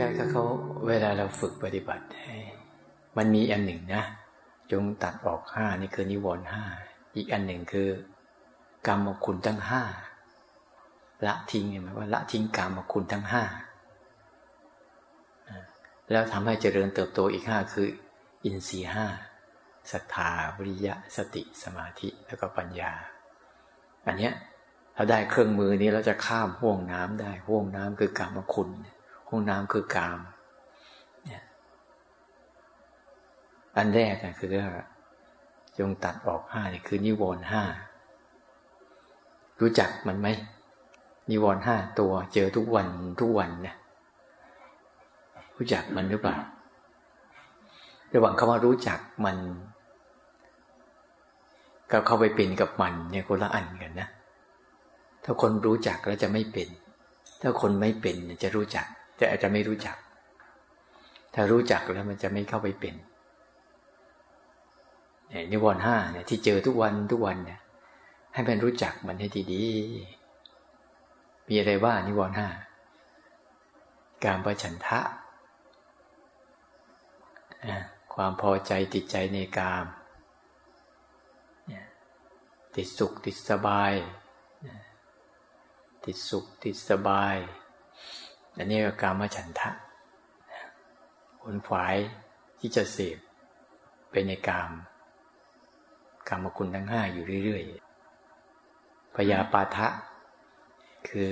ล้ๆกับเขาเวลาเราฝึกปฏิบัติ มันมีอันหนึ่งนะ จงตัดออกห้านี่คือนิวรณ์ห้า อีกอันหนึ่งคือ กรรมคุณทั้งห้าละทิ้งหมายว่าละทิ้งกรรมคุณทั้งห้าแล้วทำให้เจริญเติบโตอีกห้าคือ อินทรีห้าศรัทธาวิริยะสติสมาธิแล้วก็ปัญญา อันเนี้ยเราได้เครื่องมือนี้เราจะข้ามห่วงน้ำได้ห่วงน้ำคือกรรมคุณ ห่วงน้ำคือกามอันแรกคือว่าจงตัดออกห้าเนี่ยคือนิวรณ์ห้ารู้จักมันไหมนิวรณ์ห้าตัวเจอทุกวันทุกวันนี่ยรู้จักมันหรือเปล่าระหว่างคำว่ารู้จักมันกับเข้าไปเป็นกับมันเนี่ยคนละอันกันนะถ้าคนรู้จักแล้วจะไม่เป็น ถ้าคนไม่เป็นจะรู้จัก จะอาจจะไม่รู้จัก ถ้ารู้จักแล้วมันจะไม่เข้าไปเป็นเนี่ยนิวรณ์ห้าเนี่ยที่เจอทุกวันทุกวันเนี่ย ให้มันรู้จักมันให้ดีๆมีอะไรบ้างนิวรณ์ห้าการประชันทะความพอใจติดใจในกาม ติดสุขติดสบาย ติดสุขติดสบาย อันนี้ก็กามฉันทะผลฝายที่จะเสพเป็นในกามกามคุณทั้งห้าอยู่เรื่อยๆพยาปาทะ คือ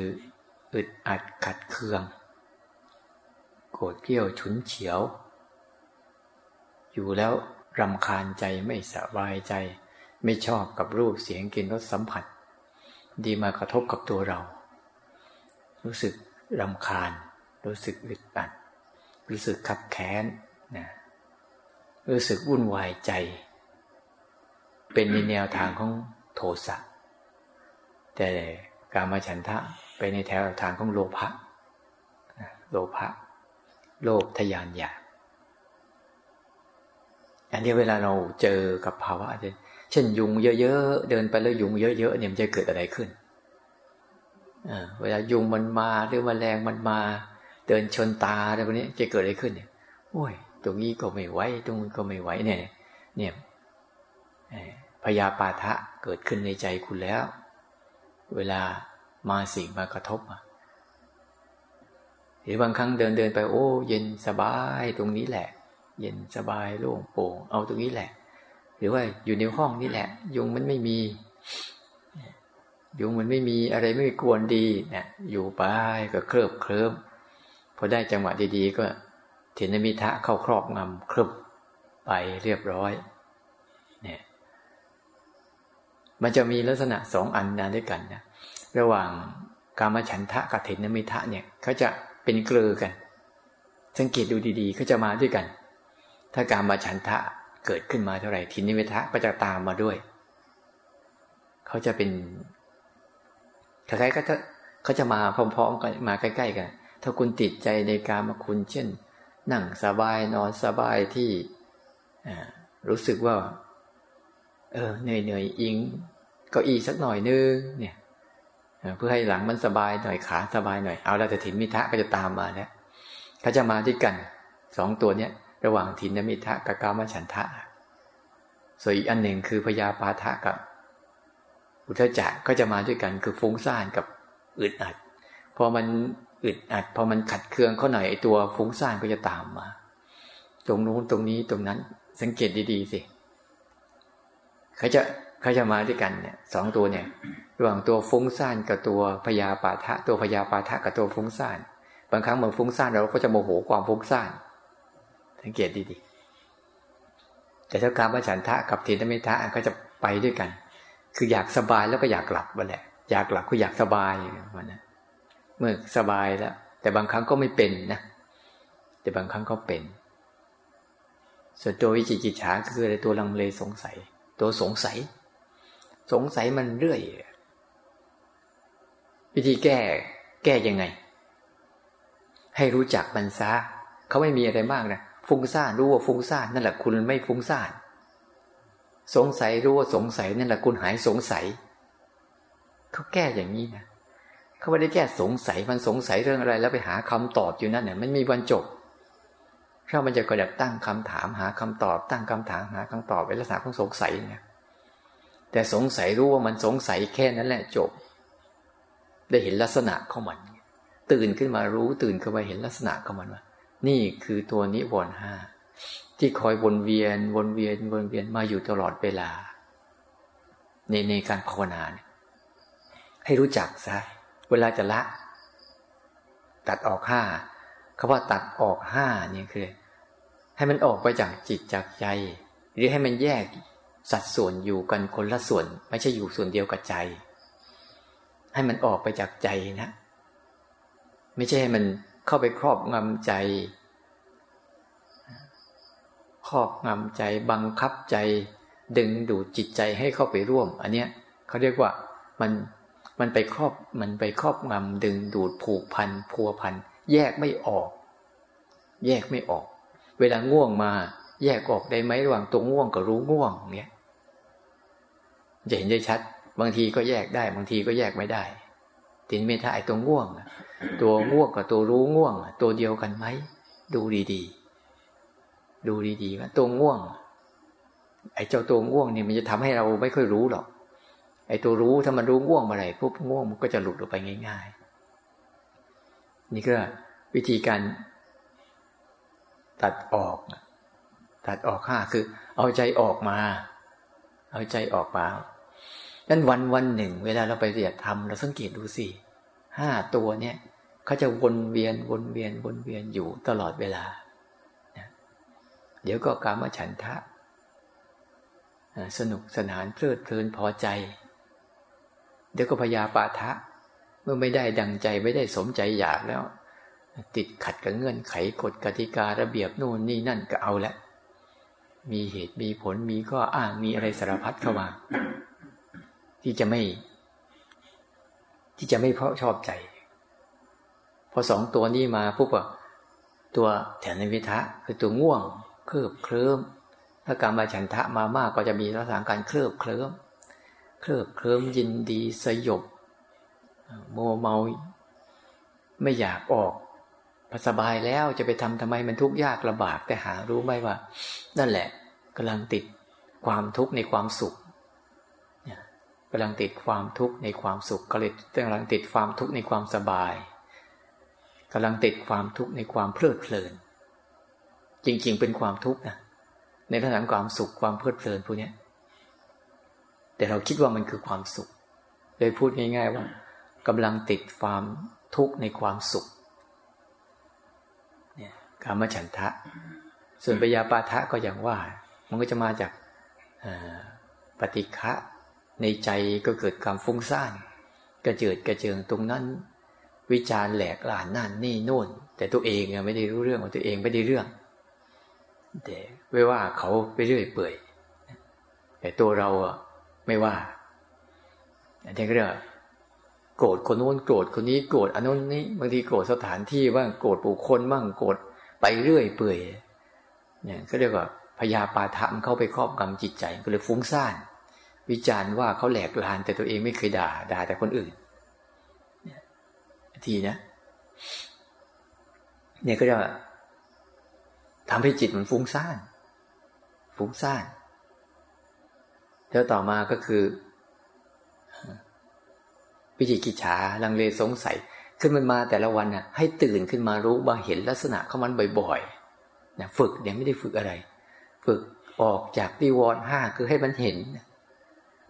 อึดอัดขัดเคือง โกรธเกลี้ยวฉุนเฉียว อยู่แล้วรำคาญใจไม่สบายใจ ไม่ชอบกับรูปเสียงกลิ่นรสสัมผัส ดีมากระทบกับตัวเรา รู้สึก รำคาญ รู้สึกอึดอัด รู้สึกขับแค้นนะรู้สึกวุ่นวายใจ เป็นในแนวทางของโทสะแต่การมาฉันทะไปในแถวทางของโลภะโลภะโลภทยานอยากอันนี้เวลาเราเจอกับภาวะเเช่นยุงเยอะๆเดินไปแล้วยุงเยอะๆเนี่ยมันจะเกิดอะไรขึ้น เวลายุงมันมาหรือมแมลงมันมา เดินชนตาอะไรพวกนี้จะเกิดอะไรขึ้นเนี่ยโอ้ย ตรงนี้ก็ไม่ไหวตรงนี้ก็ไม่ไหวเนี่ย เนี่ยพยาปาทะเกิดขึ้นในใจคุณแล้ว เวลามาสิ่งมากระทบหรือบางครั้งเดินเดินไป โอ้ เย็นสบายตรงนี้แหละ เย็นสบายโล่งโปร่งเอาตรงนี้แหละ หรือว่าอยู่ในห้องนี่แหละ ยุงมันไม่มี ยุงมันไม่มีอะไรไม่กวนดีเนี่ยอยู่ไปก็เคลิบเคลิ้มพอได้จังหวะดีๆ ก็เทนมิทะเข้าครอบงำเคลิบไปเรียบร้อยเนี่ยมันจะมีลักษณะสองอันนะด้วยกันนะระหว่างกามฉันทะกับเทนมิทะเนี่ยเขาจะเป็นเกลือกัน สังเกตดูดีๆเขาจะมาด้วยกัน ถ้าการมาฉันทะเกิดขึ้นมาเท่าไหร่ทินิเวทะก็จะตามมาด้วย เขาจะเป็น คล้ายๆก็เขาจะมาพร้อมๆกันมาใกล้ๆกัน ถ้าคุณติดใจในการมาคุณเช่น นั่งสบายนอนสบายที่รู้สึกว่า เออเหนื่อยเหนื่อยอิงก็อีสักหน่อยนึงเนี่ยเพื่อให้หลังมันสบายหน่อยขาสบายหน่อยเอาแล้วแต่ถินมิทะก็จะตามมาแล้วเขาจะมาด้วยกันสองตัวเนี้ยระหว่างทินมิทะกับกามฉันทะส่วนอีกอันหนึ่งคือพยาปาทะกับ อุทจักก็จะมาด้วยกันคือฟุ้งซ่านกับอึดอัด พอมันอึดอัด พอมันขัดเคืองเขาหน่อยไอตัวฟุ้งซ่านก็จะตามมา ตรงนู้นตรงนี้ตรงนั้นสังเกตดีๆสิเขาจะเขาจะมาด้วยกันเนี่ยสองตัวเนี่ยระหว่างตัวฟุ้งซ่านกับตัวพยาปาทะ ตัวพยาปาทะกับตัวฟุ้งซ่านบางครั้งเมื่อฟุ้งซ่านเราก็จะโมโหความฟุ้งซ่านสังเกตดีๆแต่ถ้าการมาฉันทะกับเทนมิทะก็จะไปด้วยกัน คืออยากสบายแล้วก็อยากหลับมาแหละ อยากหลับก็อยากสบายมันนะเมื่อสบายแล้ว แต่บางครั้งก็ไม่เป็นนะแต่บางครั้งก็เป็น ส่วนตัววิจิกิจฉาคืออะไรตัวลังเลสงสัย ตัวสงสัย สงสัยมันเรื่อย วิธีแก้แก้ยังไง ให้รู้จักมันซะเขาไม่มีอะไรมากนะฟุ้งซ่านรู้ว่าฟุ้งซ่านนั่นแหละคุณไม่ฟุ้งซ่าน สงสัยรู้ว่าสงสัยนั่นแหละคุณหายสงสัยเขาแก้อย่างนี้นะเขาไม่ได้แค่สงสัยมันสงสัยเรื่องอะไร แล้วไปหาคำตอบอยู่นั่นเนี่ยมันมีวันจบเพราะมันจะกระดับตั้งคำถามหาคำตอบ ตั้งคำถามหาคำตอบเป็นลักษณะของสงสัยเนี่ยแต่สงสัยรู้ว่ามันสงสัยแค่นั้นแหละจบ ได้เห็นลักษณะของมัน ตื่นขึ้นมารู้ตื่นขึ้นมาเห็นลักษณะของมันว่านี่คือตัวนิวรณ์ห้า ที่คอยวนเวียน วนเวียน วนเวียนมาอยู่ตลอดเวลา ในในการภาวนาให้รู้จักซะเวลาจะละ ตัดออกห้าคาว่าตัดออกห้าเนี่ยคือ ให้มันออกไปจากจิตจากใจ หรือให้มันแยกสัดส่วนอยู่กันคนละส่วน ไม่ใช่อยู่ส่วนเดียวกับใจ ให้มันออกไปจากใจนะ ไม่ใช่ให้มันเข้าไปครอบงำใจ ครอบงำใจบังคับใจ ดึงดูดจิตใจให้เข้าไปร่วม อันเนี้ยเขาเรียกว่ามันมันไปครอบมันไปครอบงำดึงดูดผูกพันพัวพันแยกไม่ออก แยกไม่ออก เวลาง่วงมา แยกออกได้ไหมระหว่างตัวง่วงกับรู้ง่วงเนี้ยจะเห็นได้ชัด บางทีก็แยกได้ บางทีก็แยกไม่ได้ทีนี้ไม่ถ้าไอ้ตัวง่วง ตัวง่วงกับตัวรู้ง่วง ตัวเดียวกันไหมดูดีๆ ดูดีๆว่าตัวง่วง ไอ้เจ้าตัวง่วงเนี่ยมันจะทำให้เราไม่ค่อยรู้หรอก ไอ้ตัวรู้ถ้ามันรู้ง่วงเมื่อไหร่ปุ๊บง่วงมันก็จะหลุดออกไปง่าย ๆ นี่ก็วิธีการตัดออก ตัดออกค่าคือ เอาใจออกมา เอาใจออกมานั้นวันวันหนึ่ง เวลาเราไปเรียนทำเราสังเกตดูสิห้าตัวเนี่ยเขาจะวนเวียนวนเวียนวนเวียนอยู่ตลอดเวลา เดี๋ยวก็กามฉันทะ สนุกสนานเพลิดเพลินพอใจ เดี๋ยวก็พยาปาทะ เมื่อไม่ได้ดังใจไม่ได้สมใจอยากแล้ว ติดขัดกับเงื่อนไขกฎกติการะเบียบนู่นนี่นั่นก็เอาละ มีเหตุมีผลมีข้ออ้างมีอะไรสารพัดเข้ามาที่จะไม่ ที่จะไม่เพราะชอบใจ พอสองตัวนี้มาปุ๊บอะตัวแถนวิทะคือตัวง่วง เคลือบเคลิ้มถ้าการมาฉันทะมามากก็จะมีลักษณะการเคลือบเคลิ้มเคลิบเคลิ้มยินดีสยบโมเมาไม่อยากออกพอสบายแล้วจะไปทำทำไมมันทุกข์ยากลำบากแต่หารู้ไหมว่า นั่นแหละกำลังติดความทุกข์ในความสุขกำลังติดความทุกข์ในความสุขก็เลยกำลังติดความทุกข์ในความสบายกำลังติดความทุกข์ในความเพลิดเพลิน จริง ๆ เป็นความทุกข์นะในระดับความสุขความเพลิดเพลินพวกนี้แต่เราคิดว่ามันคือความสุขเลยพูดง่าย ๆ ว่ากำลังติดความทุกข์ในความสุขเนี่ยกามฉันทะ ส่วนปยาปาทะก็อย่างว่า มันก็จะมาจากปฏิฆะในใจก็เกิดความฟุ้งซ่านกระเจิดกระเจิงตรงนั้น วิจารแหลกหลานนั่นนี่โน่น แต่ตัวเองไม่ได้รู้เรื่องของตัวเองไม่ได้เรื่อง แต่ไม่ว่าเขาไปเรื่อยเปื่อย แต่ตัวเราอะไม่ว่าอันนี้ก็เรียกโกรธคนโน้นโกรธคนนี้โกรธอันโน้นนี้บางทีโกรธสถานที่บ้างโกรธบุคคลบ้างโกรธไปเรื่อยเปื่อยเนี่ยก็เรียกว่าพยาปาทะมเข้าไปครอบงำจิตใจก็เลยฟุ้งซ่าน วิจารณ์ว่าเขาแหลกลาน แต่ตัวเองไม่เคยด่าด่าแต่คนอื่นทีนะเนี่ยก็จะ ทำให้จิตมันฟุ้งซ่าน ฟุ้งซ่านแล้วต่อมาก็คือวิจิกิจฉาลังเลสงสัย ขึ้นมันมาแต่ละวันน่ะ ให้ตื่นขึ้นมารู้มาเห็นลักษณะของมันบ่อยๆนะฝึกเนี่ยไม่ได้ฝึกอะไร ฝึกออกจากตีวรห้าคือให้มันเห็น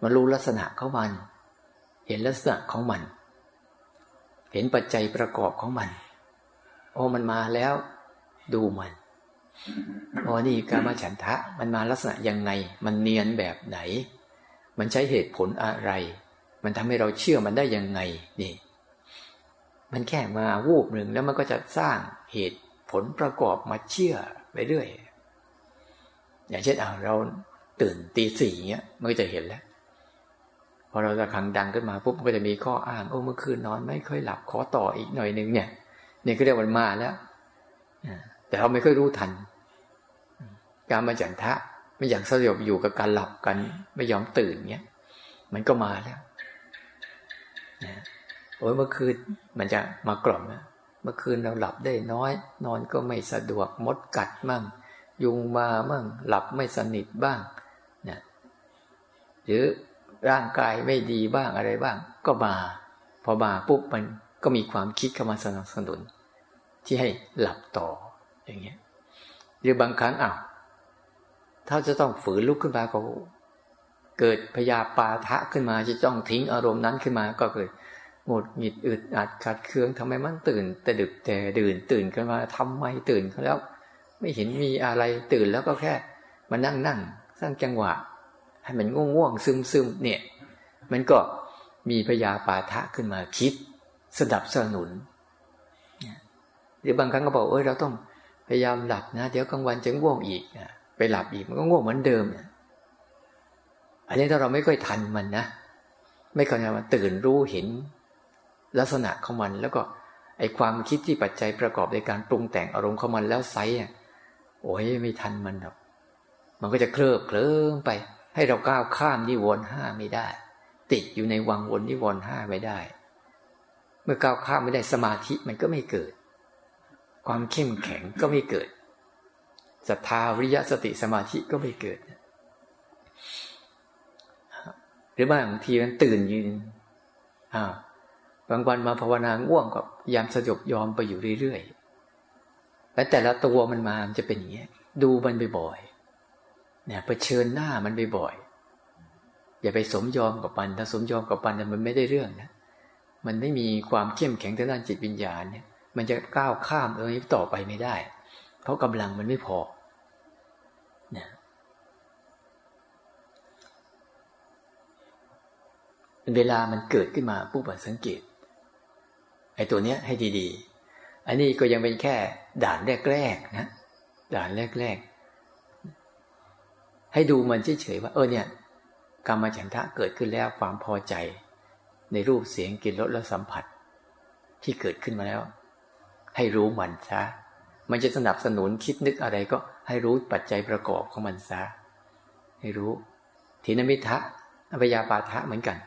มันรู้ลักษณะของมัน เห็นลักษณะของมัน เห็นปัจจัยประกอบของมัน โอ้มันมาแล้ว ดูมัน อ๋อนี่การมาฉันทะ มันมาลักษณะยังไง มันเนียนแบบไหน มันใช้เหตุผลอะไร มันทำให้เราเชื่อมันได้ยังไงนี่ มันแค่มาวูบหนึ่งแล้วมันก็จะสร้างเหตุผลประกอบมาเชื่อไปเรื่อยอย่างเช่นเอาเราตื่นตีสี่เงี้ยมันก็จะเห็นแล้วพอเราจะคังดังขึ้นมาปุ๊บมันก็จะมีข้ออ้างโอ้เมื่อคืนนอนไม่ค่อยหลับขอต่ออีกหน่อยนึงเนี่ยเนี่ยก็เรียกวันมาแล้ว แต่เราไม่ค่อยรู้ทัน การมาจันทะไม่อยากสยบอยู่กับการหลับกัน ไม่ยอมตื่นเงี้ยมันก็มาแล้วนะโอ้ยเมื่อคืนมันจะมากล่อมนะเมื่อคืนเราหลับได้น้อย นอนก็ไม่สะดวกมดกัดมั่ง ยุงมามั่ง หลับไม่สนิทบ้างนะหรือร่างกายไม่ดีบ้างอะไรบ้าง ก็มา พอมาปุ๊บมันก็มีความคิดเข้ามาสนับสนุน ที่ให้หลับต่อ อย่างเงี้ยหรือบางครั้งอ้าวถ้าจะต้องฝืนลุกขึ้นมาก็เกิดพยาปาทะขึ้นมาจะต้องทิ้งอารมณ์นั้นขึ้นมาก็เกิดหงดหงิดอึดอัดขัดเคืองทำไมมันตื่น แต่ดึกแต่ดื่นตื่นขึ้นมาทำไมตื่นเขาแล้ว ไม่เห็นมีอะไรตื่นแล้วก็แค่มานั่งนั่งสร้างจังหวะ ให้มันง่วงง่วงซึมซึมเนี่ย มันก็มีพยาปาทะขึ้นมาคิด สดับสนุนหรือบางครั้งก็บอกเออเราต้อง พยายามหลับนะ เดี๋ยวกลางวันจะง่วงอีกไปหลับอีกมันก็ง่วงเหมือนเดิมอันนี้ถ้าเราไม่ค่อยทันมันนะไม่ค่อยมันตื่นรู้เห็น ลักษณะของมัน แล้วก็ไอความคิดที่ปัจจัยประกอบในการปรุงแต่งอารมณ์ของมันแล้วไซอะโอ้ยไม่ทันมันหรอกมันก็จะเคลิบเคลิ้มไป ให้เราก้าวข้ามนิวรณ์ห้าไม่ได้ ติดอยู่ในวังวนนิวรณ์ห้าไม่ได้ เมื่อก้าวข้ามไม่ได้สมาธิมันก็ไม่เกิด ความเข้มแข็งก็ไม่เกิดศรัทธาวิริยะสติสมาธิก็ไม่เกิด หรือบางทีมันตื่นยืนอ่าบางวันมาภาวนาง่วงก็ยามสยบยอมไปอยู่เรื่อยๆและแต่ละตัวมันมามันจะเป็นอย่างนี้ดูมันบ่อยๆเนี่ยเผชิญหน้ามันบ่อยๆอย่าไปสมยอมกับมันถ้าสมยอมกับมันมันไม่ได้เรื่องนะมันไม่มีความเข้มแข็งทางด้านจิตวิญญาณเนี่ย มันจะก้าวข้ามเออต่อไปไม่ได้ เพราะกำลังมันไม่พอนะเวลามันเกิดขึ้นมาปุ๊บสังเกตไอ้ตัวเนี้ยให้ดีๆ อันนี้ก็ยังเป็นแค่ด่านแรกๆนะ ด่านแรกๆ ให้ดูมันเฉยๆว่า เออเนี่ยกรรมฉันทะเกิดขึ้นแล้วความพอใจ ในรูปเสียงกลิ่นรสและสัมผัส ที่เกิดขึ้นมาแล้ว ให้รู้มันซะมันจะสนับสนุนคิดนึกอะไรก็ให้รู้ปัจจัยประกอบของมันซะให้รู้ทีนมิทะอภยาปาทะเหมือนกัน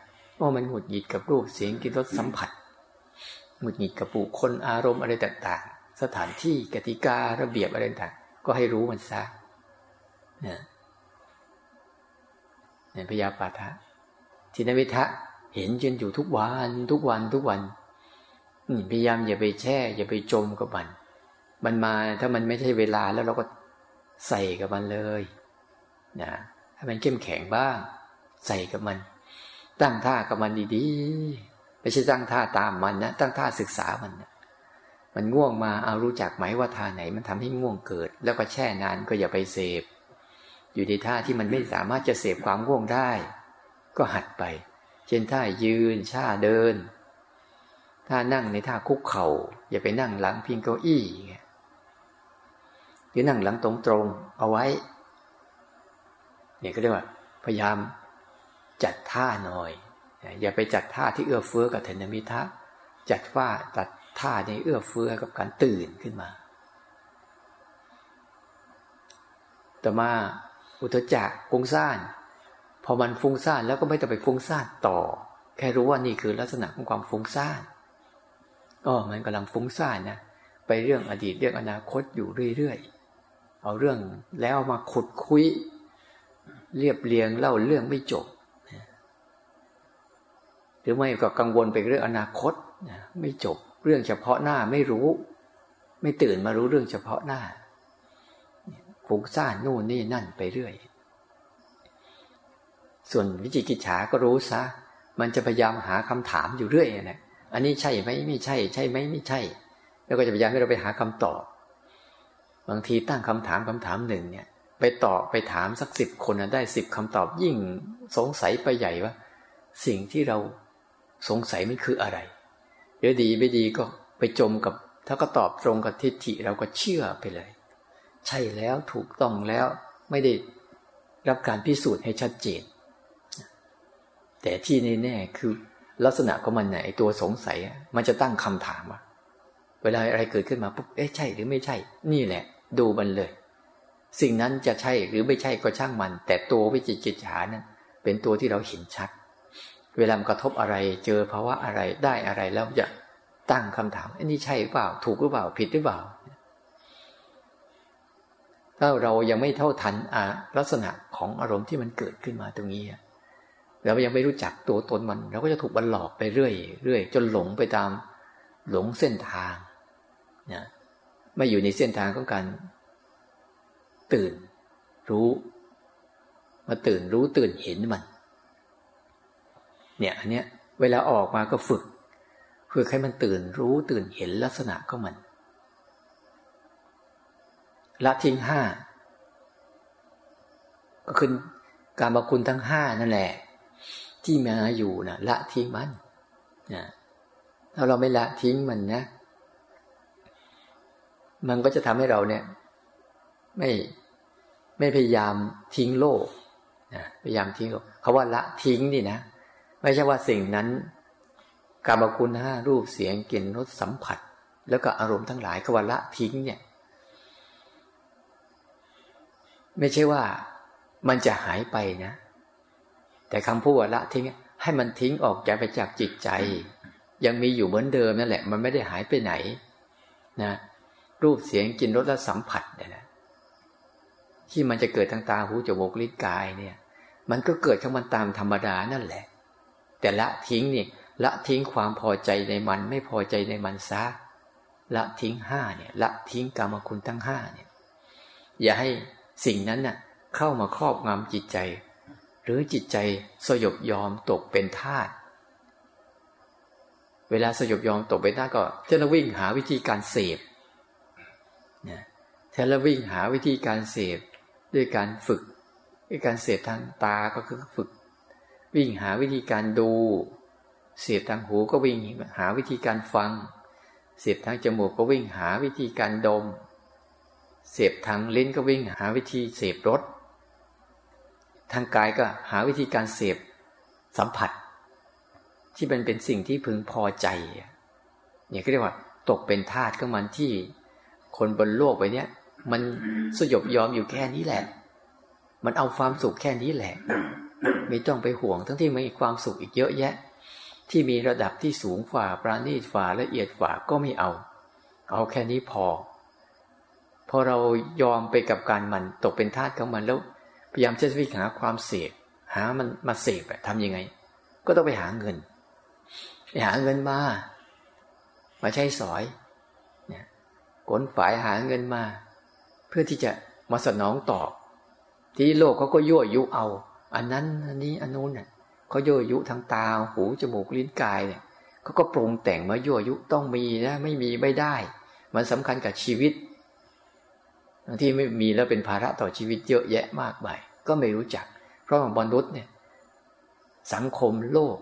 ว่ามันหงุดหงิดกับรูปเสียงกินรสสัมผัสหงุดหงิดกับปุคนอารมณ์อะไรต่างๆ สถานที่กติการะเบียบอะไรต่างก็ให้รู้มันซะเนี่ยเนี่ยพยาปาทะทินวิทะเห็นจนอยู่ทุกวันทุกวันทุกวัน พยายามอย่าไปแช่ อย่าไปจมกับมัน มันมาถ้ามันไม่ใช่เวลาแล้วเราก็ใส่กับมันเลยนะให้มันเข้มแข็งบ้าง ใส่กับมัน ตั้งท่ากับมันดีๆ ไม่ใช่ตั้งท่าตามมันนะตั้งท่าศึกษามันนะมันง่วงมาเอารู้จักไหมว่าท่าไหน มันทำให้ง่วงเกิด แล้วก็แช่นานก็อย่าไปเสพ อยู่ในท่าที่มันไม่สามารถจะเสพความง่วงได้ ก็หัดไป เช่นท่ายืนท่าเดิน ท่านั่งในท่าคุกเขา่า อย่าไปนั่งหลังพิงเก้าอี้หรือนั่งหลังตรงๆเอาไว้ เนี่ยก็เรียกว่า พยายามจัดท่าหน่อย อย่าไปจัดท่าที่เอื้อเฟื้อกับเทนมิทะจัดว่าจัดท่าในเอื้อเฟื้อกับการตื่นขึ้นมา ต่อมาอุทจักฟุ้งซ่านพอมันฟุ้งซ่านแล้วก็ไม่ต้องไปฟุ้งซ่านต่อ แค่รู้ว่านี่คือลักษณะของความฟุ้งซ่าน อ๋อมันกำลังฟุ้งซ่านนะไปเรื่องอดีตเรื่องอนาคตอยู่เรื่อยๆเอาเรื่องแล้วมาขุดคุย เรียบเรียงเล่าเรื่องไม่จบหรือไม่ก็กังวลไปเรื่องอนาคตไม่จบเรื่องเฉพาะหน้าไม่รู้ ไม่ตื่นมารู้เรื่องเฉพาะหน้าฟุ้งซ่านนู่นนี่นั่นไปเรื่อย ส่วนวิจิกิจฉาก็รู้ซะ มันจะพยายามหาคำถามอยู่เรื่อยนะ อันนี้ใช่ไหมไม่ใช่ ใช่ไหมไม่ใช่ แล้วก็จะพยายามให้เราไปหาคำตอบบางทีตั้งคำถามคำถามหนึ่งเนี่ย ไปตอบไปถามสักสิบคนได้สิบคำตอบยิ่งสงสัยไปใหญ่ว่า สิ่งที่เราสงสัยมันคืออะไรเดี๋ยวดีไม่ดีก็ไปจมกับ ถ้าก็ตอบตรงกับทิฏฐิเราก็เชื่อไปเลย ใช่แล้วถูกต้องแล้วไม่ได้รับการพิสูจน์ให้ชัดเจน แต่ที่แน่ๆคือ ลักษณะของมันเนี่ยไอตัวสงสัยมันจะตั้งคำถามว่าเวลาอะไรเกิดขึ้นมาปุ๊บเอ๊ะใช่หรือไม่ใช่ นี่แหละ ดูมันเลย สิ่งนั้นจะใช่หรือไม่ใช่ก็ช่างมัน แต่ตัววิจิตรจิตฉานั้นเป็นตัวที่เราเห็นชัด เวลามันกระทบอะไรเจอภาวะอะไรได้อะไรแล้วจะตั้งคำถามอันนี้ใช่หรือเปล่า ถูกหรือเปล่าผิดหรือเปล่า ถ้าเรายังไม่เท่าทันลักษณะของอารมณ์ที่มันเกิดขึ้นมาตรงนี้ เรายังไม่รู้จักตัวตนมันเราก็จะถูกบันหลอกไปเรื่อยเรื่อยจนหลงไปตามหลงเส้นทางนะไม่อยู่ในเส้นทางของการตื่น รู้ มาตื่นรู้ตื่นเห็นมัน เนี่ยอันเนี้ย เวลาออกมาก็ฝึกฝึกให้มันตื่นรู้ตื่นเห็นลักษณะของมันละทิ้งห้าก็คือการบาคุณทั้งห้านั่นแหละ ที่มาอยู่นะละทิ้งมันนะถ้าเราไม่ละทิ้งมันนะ มันก็จะทำให้เราเนี่ย ไม่ไม่พยายามทิ้งโลกนะพยายามทิ้งโลกเขาว่าละทิ้งนี่นะ ไม่ใช่ว่าสิ่งนั้นกรรมคุณห้ารูปเสียงกลิ่นรสสัมผัส แล้วก็อารมณ์ทั้งหลายเขาว่าละทิ้งเนี่ยไม่ใช่ว่ามันจะหายไปนะ แต่คำพูดว่าละทิ้งให้มันทิ้งออกจากไปจากจิตใจ ยังมีอยู่เหมือนเดิมนั่นแหละ มันไม่ได้หายไปไหน นะ รูปเสียงกลิ่นรสและสัมผัสเนี่ยนะที่มันจะเกิดทางตาหูจมูกลิ้นกายเนี่ย มันก็เกิดของมันตามธรรมดานั่นแหละ แต่ละทิ้งนี่ละทิ้งความพอใจในมันไม่พอใจในมันซะละทิ้งห้าเนี่ย ละทิ้งกรรมคุณทั้งห้าเนี่ย อย่าให้สิ่งนั้นน่ะ เข้ามาครอบงำจิตใจ รือจิตใจสยบยอมตกเป็นทาสเวลาสยบยอมตกเป็นทาสก็จะวิ่งหาวิธีการเสพเนี่ยแทนแล้ววิ่งหาวิธีการเสพด้วยการฝึกด้วยการเสพทางตาก็คือฝึก วิ่งหาวิธีการดู เสียบทางหูก็วิ่งหาวิธีการฟัง เสียบทางจมูกก็วิ่งหาวิธีการดม เสียบทางลิ้นก็วิ่งหาวิธีเสพรส ทางกายก็หาวิธีการเสพสัมผัส ที่มันเป็นสิ่งที่พึงพอใจเนี่ยก็เรียกว่า ตกเป็นทาสของมันที่ คนบนโลกไปเนี้ยมันสยบยอมอยู่แค่นี้แหละ มันเอาความสุขแค่นี้แหละ ไม่ต้องไปห่วง ทั้งที่มีความสุขอีกเยอะแยะ ที่มีระดับที่สูงฝ่าปราณีตฝ่าละเอียดฝ่าก็ไม่เอา เอาแค่นี้พอพอเรายอมไปกับการมันตกเป็นทาสของมันแล้ว พยายามจะวิ่งหาความเสพหามันมาเสพทำยังไง ก็ต้องไปหาเงิน ไปหาเงินมา มาใช้สอยเนี่ยขนฝ่ายหาเงินมา เพื่อที่จะมาสนองตอบ ที่โลกเขาก็ยั่วยุเอา อันนั้นอันนี้อันนู้นเนี่ยเขายั่วยุทางตาหูจมูกลิ้นกายเนี่ยเขาก็ปรุงแต่งมายั่วยุต้องมีนะไม่มีไม่ได้ มันสำคัญกับชีวิต บางที่ไม่มีแล้วเป็นภาระต่อชีวิตเยอะแยะมากมายก็ไม่รู้จัก เพราะมนุษย์เนี่ย สังคมโลก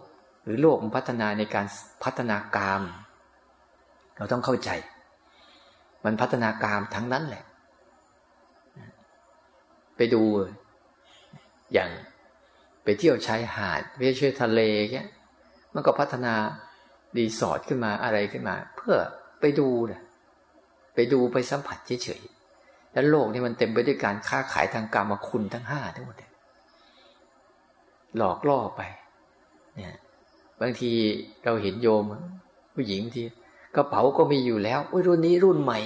หรือโลกมันพัฒนาในการพัฒนากาม เราต้องเข้าใจ มันพัฒนากามทั้งนั้นแหละ ไปดูอย่างไปเที่ยวชายหาดไปเที่ยวทะเลเงี้ยมันก็พัฒนารีสอร์ทขึ้นมาอะไรขึ้นมา เพื่อไปดูนะไปดูไปสัมผัสเฉยๆ แล้วโลกนี่มันเต็มไปด้วยการค้าขายทางกรรมคุณทั้งห้าทั้งหมดหลอกล่อไป เนี่ย บางทีเราเห็นโยม ผู้หญิงที่กระเป๋าก็มีอยู่แล้วอุ้ยรุ่นนี้รุ่นใหม่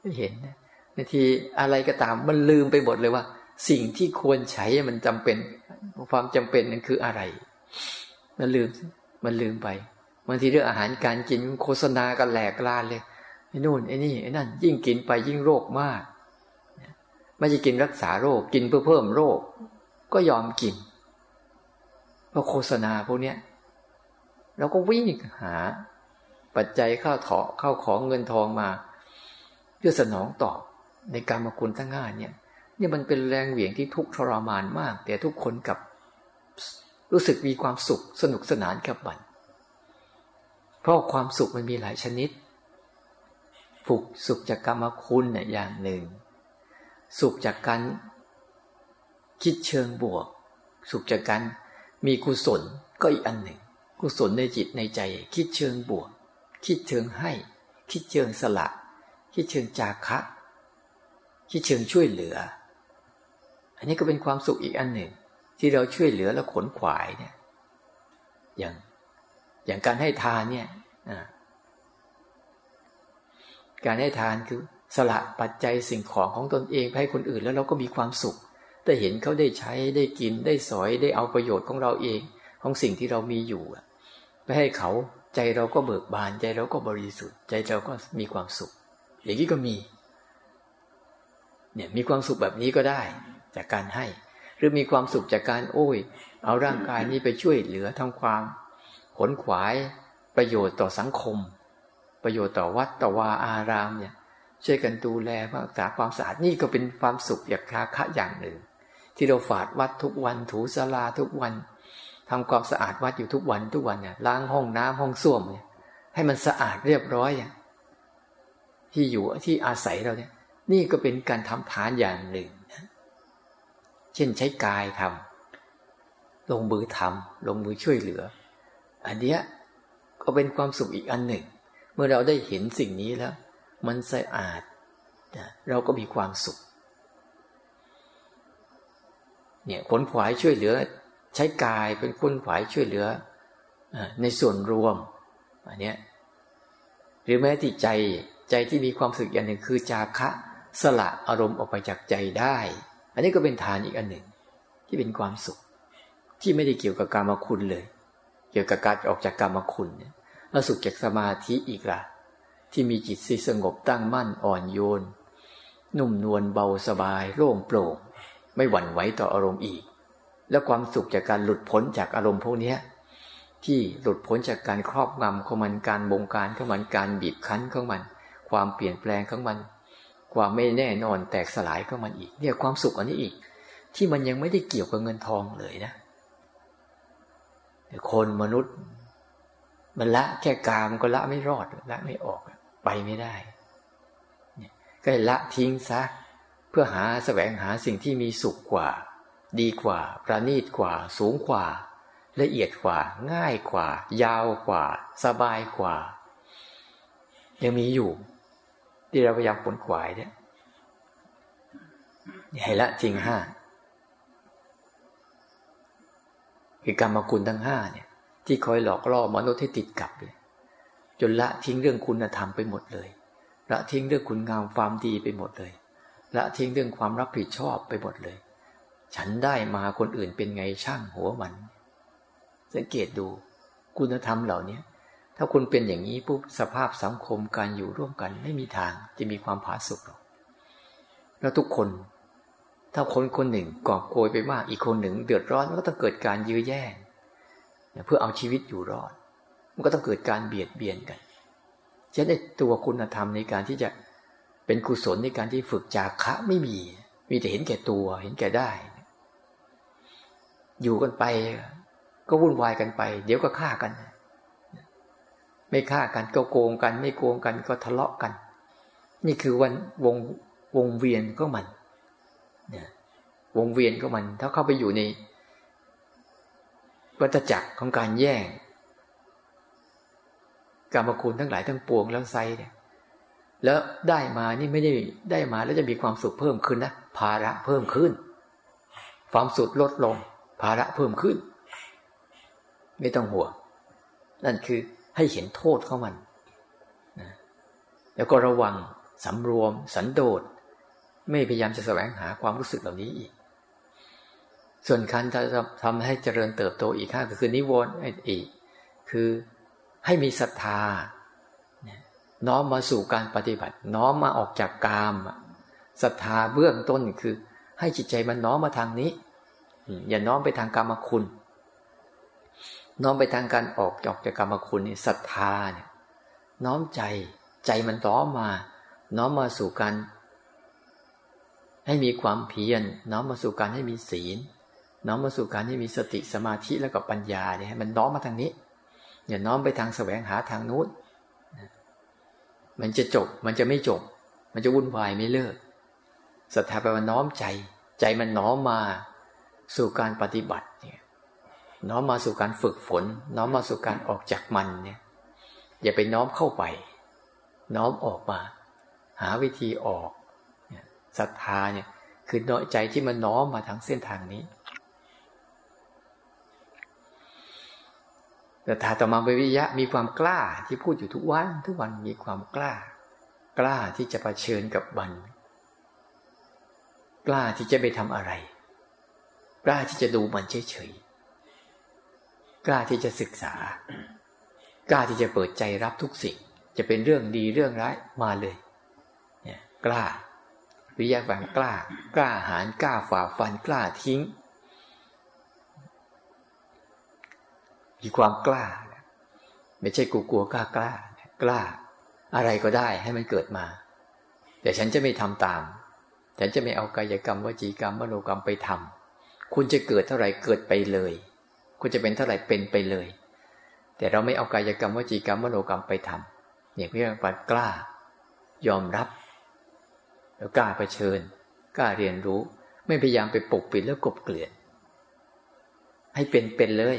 ไม่เห็นนะบางทีอะไรก็ตามมันลืมไปหมดเลยว่า สิ่งที่ควรใช้มันจำเป็น ความจำเป็นนั้นคืออะไร มันลืม มันลืมไปบางทีเรื่องอาหารการกินโฆษณากันแหลกลานเลย ไอ้นู่นไอ้นี่ไอ้นั่น ยิ่งกินไปยิ่งโรคมาก ไม่จะกินรักษาโรคกินเพื่อเพิ่มโรค ก็ยอมกินเพราะโฆษณาพวกเนี้ยเราก็วิ่งหา ปัจจัยเข้าเถอเข้าของเงินทองมา เพื่อสนองตอบในการมาคุณทั้งห้าเนี่ยนี่มันเป็นแรงเหวี่ยงที่ทุกทรมานมาก แต่ทุกคนกับรู้สึกมีความสุขสนุกสนานกับมัน เพราะความสุขมันมีหลายชนิด ฝึกสุขจากกรรมคุณเนี่ยอย่างหนึ่ง สุขจากการคิดเชิงบวก สุขจากการมีกุศลก็อีกอันหนึ่ง กุศลในจิตในใจ คิดเชิงบวก คิดเชิงให้ คิดเชิงสละ คิดเชิงจาคะ คิดเชิงช่วยเหลือ อันนี้ก็เป็นความสุขอีกอันหนึ่ง ที่เราช่วยเหลือและขนขวายเนี่ยอย่างอย่างการให้ทานเนี่ย การให้ทานคือสละปัจจัยสิ่งของของตนเองให้คนอื่นแล้วเราก็มีความสุขแต่เห็นเขาได้ใช้ได้กินได้สอยได้เอาประโยชน์ของเราเองของสิ่งที่เรามีอยู่ไปให้เขาใจเราก็เบิกบานใจเราก็บริสุทธิ์ ใจเราก็มีความสุข อย่างนี้ก็มี เนี่ยมีความสุขแบบนี้ก็ได้จากการให้ หรือมีความสุขจากการโอ้ย เอาร่างกายนี้ไปช่วยเหลือทำความ ขนขวายประโยชน์ต่อสังคม ประโยชน์ต่อวัดต่อวาอารามเนี่ย ช่วยกันดูแลรักษาความสะอาดนี่ก็เป็นความสุขอย่างคาคะอย่างหนึ่ง ที่เราฝาดวัดทุกวันถูสลาทุกวันทำความสะอาดวัดอยู่ทุกวันทุกวันเนี่ยล้างห้องน้ำห้องส้วมเนี่ยให้มันสะอาดเรียบร้อยที่อยู่ที่อาศัยเราเนี่ย นี่ก็เป็นการทำทานอย่างหนึ่งเช่นใช้กายทำลงมือทำลงมือช่วยเหลือ อันเนี้ยก็เป็นความสุขอีกอันหนึ่ง เมื่อเราได้เห็นสิ่งนี้แล้ว มันสะอาด เราก็มีความสุข เนี่ยขนขวายช่วยเหลือ ใช้กายเป็นคุณขวายช่วยเหลือในส่วนรวมอันเนี้ยหรือแม้ที่ใจใจที่มีความสึกอย่างหนึ่งคือจาคะสละอารมณ์ออกไปจากใจได้ อันนี้ก็เป็นทานอีกอันหนึ่ง ที่เป็นความสุข ที่ไม่ได้เกี่ยวกับกรรมคุณเลย เกี่ยวกับการออกจากกรรมคุณเนี่ย แล้วสุขจากสมาธิอีกละ่ะ ที่มีจิตสงบตั้งมั่นอ่อนโยน นุ่มนวลเบาสบายโล่งโปร่ง ไม่หวั่นไหวต่ออารมณ์อีก แล้วความสุขจากการหลุดพ้นจากอารมณ์พวกนี้ที่หลุดพ้นจากการครอบงำของมันการบงการของมันการบีบคั้นของมัน ความเปลี่ยนแปลงของมัน ความไม่แน่นอนแตกสลายของมันอีก เนี่ยความสุขอันนี้อีก ที่มันยังไม่ได้เกี่ยวกับเงินทองเลยนะคนมนุษย์ มันละแค่กามก็ละไม่รอดละไม่ออกไปไม่ได้ก็ละทิ้งซะ เพื่อหาแสวงหาสิ่งที่มีสุขกว่า ดีกว่า ประณีตกว่า สูงกว่า ละเอียดกว่า ง่ายกว่า ยาวกว่า สบายกว่า ยังมีอยู่ ที่เราพยายามผลขวายเนี่ยให้ละจริงห้าคือกรรมกุลทั้งห้าเนี่ย ที่คอยหลอกล่อมนุษย์ให้ติดกับเลยจนละทิ้งเรื่องคุณธรรมไปหมดเลย ละทิ้งเรื่องคุณงามความดีไปหมดเลย ละทิ้งเรื่องความรับผิดชอบไปหมดเลย ฉันได้มาคนอื่นเป็นไงช่างหัวมัน สังเกตดู คุณธรรมเหล่านี้ถ้าคุณเป็นอย่างนี้ปุ๊บสภาพสังคมการอยู่ร่วมกันไม่มีทางจะมีความผาสุกหรอกแล้วทุกคน ถ้าคนคนหนึ่งก่อโกยไปมากอีกคนหนึ่ง เดือดร้อนมันก็ต้องเกิดการยื้อแย่ง เพื่อเอาชีวิตอยู่รอด มันก็ต้องเกิดการเบียดเบียนกันฉะนั้นตัวคุณธรรมในการที่จะเป็นกุศลในการที่ฝึกจากคะไม่มี มีแต่เห็นแก่ตัวเห็นแก่ได้ อยู่กันไป ก็วุ่นวายกันไป เดี๋ยวก็ฆ่ากัน ไม่ฆ่ากันก็โกงกัน ไม่โกงกันก็ทะเลาะกัน นี่คือวันวงวงเวียนก็มันวงเวียนก็มัน ถ้าเข้าไปอยู่ใน วัฏจักรของการแย่งกรรมคุณทั้งหลายทั้งปวงแล้วไซเนี่ยแล้วได้มานี่ไม่ได้ได้มาแล้วจะมีความสุขเพิ่มขึ้นนะภาระเพิ่มขึ้น ความสุขลดลง ภาระเพิ่มขึ้น ไม่ต้องห่วงนั่นคือให้เห็นโทษของมันนะแล้วก็ระวังสำรวม สันโดษ ไม่พยายามจะแสวงหาความรู้สึกเหล่านี้อีก ส่วนคันจะทำให้เจริญเติบโตอีกข้าก็คือนิวรณ์อีก คือให้มีศรัทธา น้อมมาสู่การปฏิบัติ น้อมมาออกจากกามศรัทธาเบื้องต้นคือ ให้จิตใจมันน้อมมาทางนี้ อย่าน้อมไปทางกรรมคุณ น้อมไปทางการออกจากจากกรรมคุณนี่ศรัทธาเนี่ยน้อมใจใจมันน้อมมา น้อมมาสู่การให้มีความเพียรน้อมมาสู่การให้มีศีล น้อมมาสู่การให้มีสติสมาธิแล้วก็ปัญญาเนี่ยมันน้อมมาทางนี้อย่าน้อมไปทางแสวงหาทางนู้นมันจะจบ มันจะไม่จบ มันจะวุ่นวายไม่เลิกศรัทธาแปลว่าน้อมใจ ใจมันน้อมมาสู่การปฏิบัติเนี่ยน้อมมาสู่การฝึกฝน น้อมมาสู่การออกจากมันเนี่ย อย่าไปน้อมเข้าไป น้อมออกมา หาวิธีออกศรัทธาเนี่ยคือน้อยใจที่มันน้อมมาทางเส้นทางนี้ แต่ถ้าต่อมาวิริยะมีความกล้าที่พูดอยู่ทุกวันทุกวันมีความกล้า กล้าที่จะะเผชิญกับบัน กล้าที่จะไปทำอะไร กล้าที่จะดูมันเฉยๆกล้าที่จะศึกษา กล้าที่จะเปิดใจรับทุกสิ่ง จะเป็นเรื่องดีเรื่องร้ายมาเลย เนี่ย กล้า วิยาฝังกล้า กล้าหารกล้าฝ่าฟันกล้าทิ้ง มีความกล้า ไม่ใช่กูกลัวกล้ากล้ากล้า อะไรก็ได้ให้มันเกิดมา แต่ฉันจะไม่ทำตาม ฉันจะไม่เอากายกรรมวจีกรรมมโนกรรมไปทำคุณจะเกิดเท่าไหร่เกิดไปเลย คุณจะเป็นเท่าไหร่เป็นไปเลย แต่เราไม่เอากายกรรมวจีกรรมมโนกรรมไปทำเนี่ยเรียกว่ากล้า ยอมรับ แล้วกล้าเผชิญ กล้าเรียนรู้ ไม่พยายามไปปกปิดแล้วกบเกลื่อน ให้เป็นเป็นเลย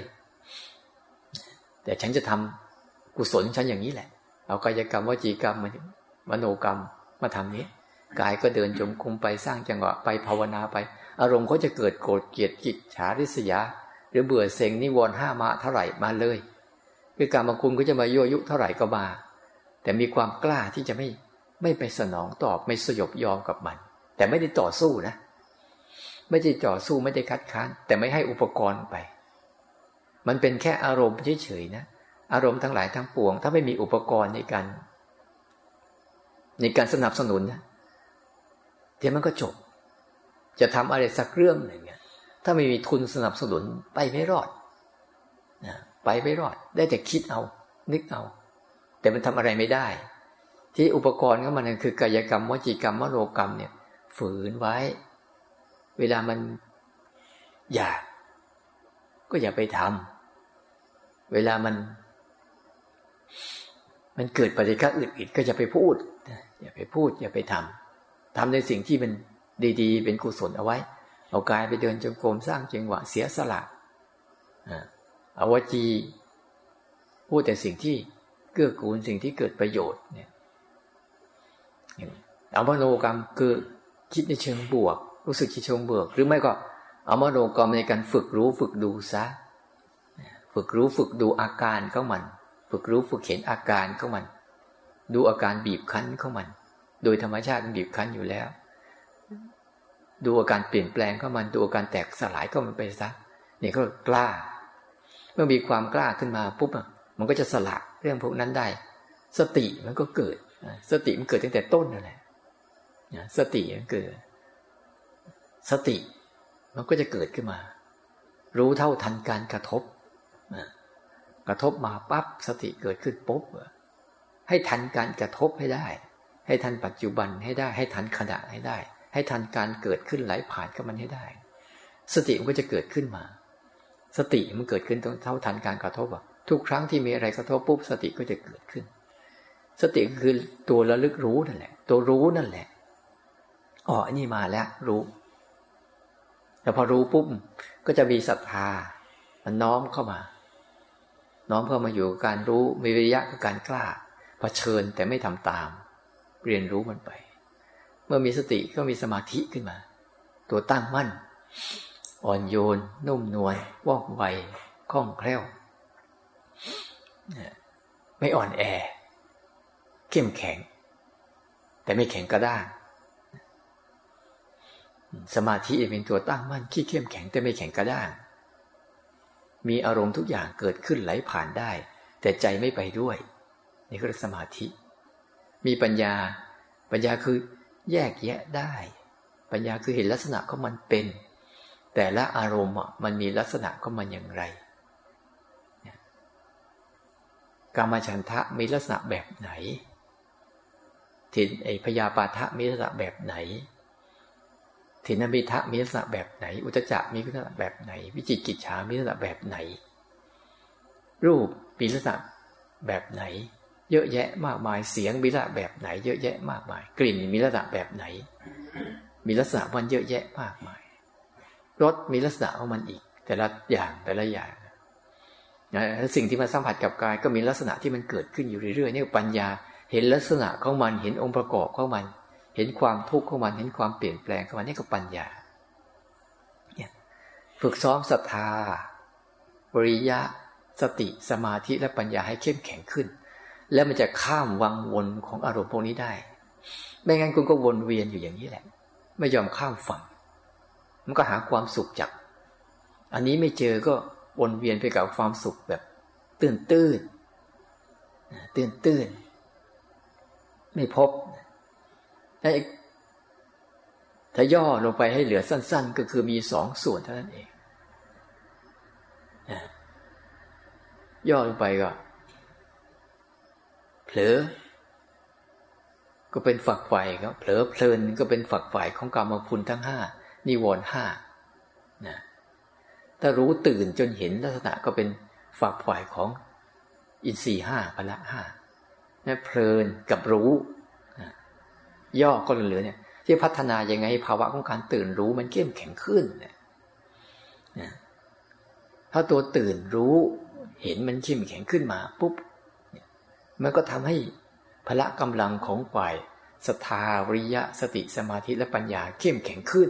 แต่ฉันจะทำกุศลฉันอย่างนี้แหละ เอากายกรรมวจีกรรมมโนกรรมมาทำนี้กายก็เดินจมคุมไปสร้างจังหวะไปภาวนาไป อารมณ์เขาจะเกิดโกรธเกลียดกิจฉาริษยา หรือเบื่อเซ็งนิวรณ์ห้ามาเท่าไหร่มาเลยคือการบางคุณก็จะมายั่วยุเท่าไหร่ก็มา แต่มีความกล้าที่จะไม่ไม่ไปสนองตอบไม่สยบยอมกับมัน แต่ไม่ได้ต่อสู้นะ ไม่ได้ต่อสู้ไม่ได้คัดค้าน แต่ไม่ให้อุปกรณ์ไป มันเป็นแค่อารมณ์เฉยๆนะ อารมณ์ทั้งหลายทั้งปวง ถ้าไม่มีอุปกรณ์ในการ ในการสนับสนุนนะดี๋ยวมันก็จบ จะทำอะไรสักเรื่องหนึ่งถ้าไม่มีทุนสนับสนุนไปไม่รอดนะไปไม่รอด ได้แต่คิดเอา นึกเอา แต่มันทำอะไรไม่ได้ ที่อุปกรณ์ของมันคือกายกรรมวจีกรรมมโนกรรมเนี่ย ฝืนไว้ เวลามันอยากก็อย่าไปทำ เวลามัน มันเกิดปฏิฆาอื่นๆก็อย่าไปพูดอย่าไปพูด อย่าไปทำทำในสิ่งที่เป็นดีๆ เป็นกุศลเอาไว้ เอากายไปเดินจงกรมสร้างจังหวะเสียสละอาวจี พูดแต่สิ่งที่เกื้อกูลสิ่งที่เกิดประโยชน์เนี่ยเอามโนกรรมคือคิดในเชิงบวก รู้สึกในเชิงบวก หรือไม่ก็เอามโนกรรมในการฝึกรู้ฝึกดูซะ ฝึกรู้ฝึกดูอาการของมัน ฝึกรู้ฝึกเห็นอาการของมัน ดูอาการบีบคั้นของมัน โดยธรรมชาติมันบีบคั้นอยู่แล้ว ดูอาการเปลี่ยนแปลงก็มันดูอาการแตกสลายก็มันไปซะเนี่ยก็กล้า เมื่อมีความกล้าขึ้นมาปุ๊บมันก็จะสละเรื่องพวกนั้นได้ สติมันก็เกิด สติมันเกิดตั้งแต่ต้นนั่นแหละสติมันเกิด สติมันก็จะเกิดขึ้นมา รู้เท่าทันการกระทบ กระทบมาปั๊บสติเกิดขึ้นปุ๊บให้ทันการกระทบให้ได้ ให้ทันปัจจุบันให้ได้ ให้ทันขณะให้ได้ ให้ทันการเกิดขึ้นไหลผ่านกับมันให้ได้ สติมันก็จะเกิดขึ้นมา สติมันเกิดขึ้นต้องเท่าทันการกระทบอะทุกครั้งที่มีอะไรกระทบปุ๊บสติก็จะเกิดขึ้น สติคือตัวระลึกรู้นั่นแหละ ตัวรู้นั่นแหละอ๋ออันนี้มาแล้ว รู้แต่พอรู้ปุ๊บก็จะมีศรัทธา มันน้อมเข้ามา น้อมเข้ามาอยู่กับการรู้มีวิริยะกับการกล้าเผชิญแต่ไม่ทำตาม เรียนรู้มันไป เมื่อมีสติก็มีสมาธิขึ้นมา ตัวตั้งมั่น อ่อนโยน นุ่มนวลว่องไวคล่องแคล่วไม่อ่อนแอ เข้มแข็ง แต่ไม่แข็งกระด้างสมาธิเป็นตัวตั้งมั่นขี้เข้มแข็งแต่ไม่แข็งกระด้าง มีอารมณ์ทุกอย่างเกิดขึ้นไหลผ่านได้ แต่ใจไม่ไปด้วย นี่คือสมาธิ มีปัญญา ปัญญาคือแยกแยะได้ ปัญญาคือเห็นลักษณะของมันเป็น แต่ละอารมณ์มันมีลักษณะของมันอย่างไรกามฉันทะมีลักษณะแบบไหนทินไอพยาปาทะมีลักษณะแบบไหน ทินมิทะมีลักษณะแบบไหน อุตจักมีลักษณะแบบไหน วิจิกิจฉามีลักษณะแบบไหน รูปมีลักษณะแบบไหน เยอะแยะมากมายเสียงมีลักษณะแบบไหน เยอะแยะมากมาย กลิ่นมีลักษณะแบบไหน มีลักษณะมันเยอะแยะมากมายรสมีลักษณะของมันอีก แต่ละอย่างแต่ละอย่างสิ่งที่มาสัมผัสกับกายก็มีลักษณะที่มันเกิดขึ้นอยู่เรื่อยๆนี่ปัญญาเห็นลักษณะของมันเห็นองค์ประกอบของมัน เห็นความทุกข์ของมันเห็นความเปลี่ยนแปลงของมันนี่ก็ปัญญาฝึกซ้อมศรัทธาบริยะสสติสมาธิและปัญญาให้เข้มแข็งขึ้น แล้วมันจะข้ามวังวนของอารมณ์พวกนี้ได้ ไม่งั้นคุณก็วนเวียนอยู่อย่างนี้แหละ ไม่ยอมข้ามฝั่ง มันก็หาความสุขจาก อันนี้ไม่เจอก็วนเวียนไปกับความสุขแบบ ตื่นตื้นตื่นตื้นไม่พบ ถ้าถ้าย่อลงไปให้เหลือสั้น ๆ ก็คือมีสองส่วนเท่านั้นเองย่อลงไปก็เผลอ ก็เป็นฝักฝ่ายครับเผลอเพลินก็เป็นฝักฝ่ายของกรรมคุณทั้งห้านิวรณ์ห้านะถ้ารู้ตื่นจนเห็นลักษณะก็เป็นฝักฝ่ายของอินทรีห้าพละห้านะเพลินกับรู้ ย่อก็เหลือเนี่ยที่พัฒนายังไงภาวะของการตื่นรู้มันเข้มแข็งขึ้นเนี่ยถ้าตัวตื่นรู้เห็นมันเข้มแข็งขึ้นมาปุ๊บมันก็ทำให้พละกำลังของฝ่ายศรัทธาวิริยะสติสมาธิและปัญญาเข้มแข็งขึ้น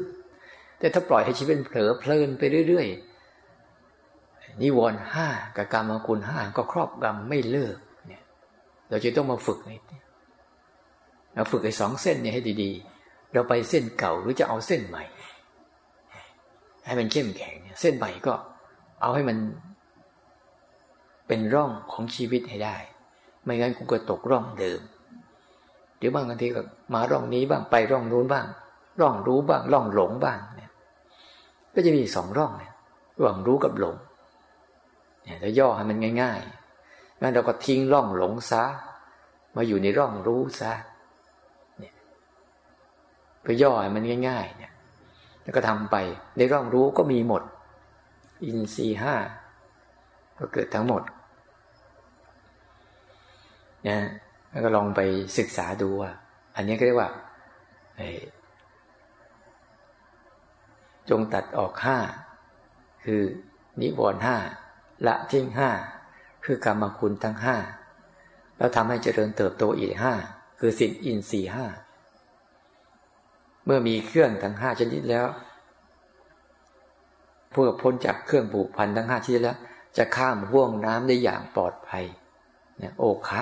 แต่ถ้าปล่อยให้ชีวิตเผลอเพลินไปเรื่อยๆนิวรณ์ห้ากับการมคุณห้าก็ครอบงำไม่เลิกเนี่ยเราจะต้องมาฝึก เราฝึกไอ้สองเส้นเนี่ยให้ดีๆ เราไปเส้นเก่าหรือจะเอาเส้นใหม่ ให้มันเข้มแข็งเส้นใหม่ก็เอาให้มัน เป็นร่องของชีวิตให้ได้ ไม่งั้นคุณก็ตกร่องเดิม เดี๋ยวบางทีก็มาร่องนี้บ้างไปร่องนู้นบ้าง ร่องรู้บ้าง ร่องหลงบ้างเนี่ย ก็จะมีสองร่องเนี่ยระหว่างรู้กับหลงเนี่ยถ้าย่อให้มันง่ายๆงั้นเราก็ทิ้งร่องหลงซะมาอยู่ในร่องรู้ซะ ไปย่อให้มันง่ายๆ เนี่ย แล้วก็ทำไปในร่องรู้ก็มีหมด อินทรีห้าก็เกิดทั้งหมดนะแล้วก็ลองไปศึกษาดูว่าอันนี้ก็เรียกว่าจงตัดออกห้าคือนิวรณ์ห้าละทิ้งห้าคือกรรมคุณทั้งห้าแล้วทำให้เจริญเติบโตอีกห้าคือสินอินสี่ห้า เมื่อมีเครื่องทั้งห้าชนิดแล้วเพื่อพ้นจากเครื่องผูกพันทั้งห้าชนิดแล้ว จะข้ามห่วงน้ำได้อย่างปลอดภัยเนี่ยโอคะ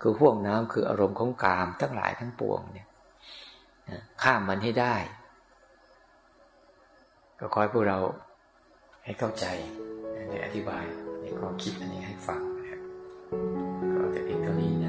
คือห่วงน้ำคืออารมณ์ของกามทั้งหลายทั้งปวงเนี่ยข้ามมันให้ได้ ก็คอยพวกเราให้เข้าใจในอธิบายในความคิดอันนี้ให้ฟังนะครับก็จะเป็นเท่านี้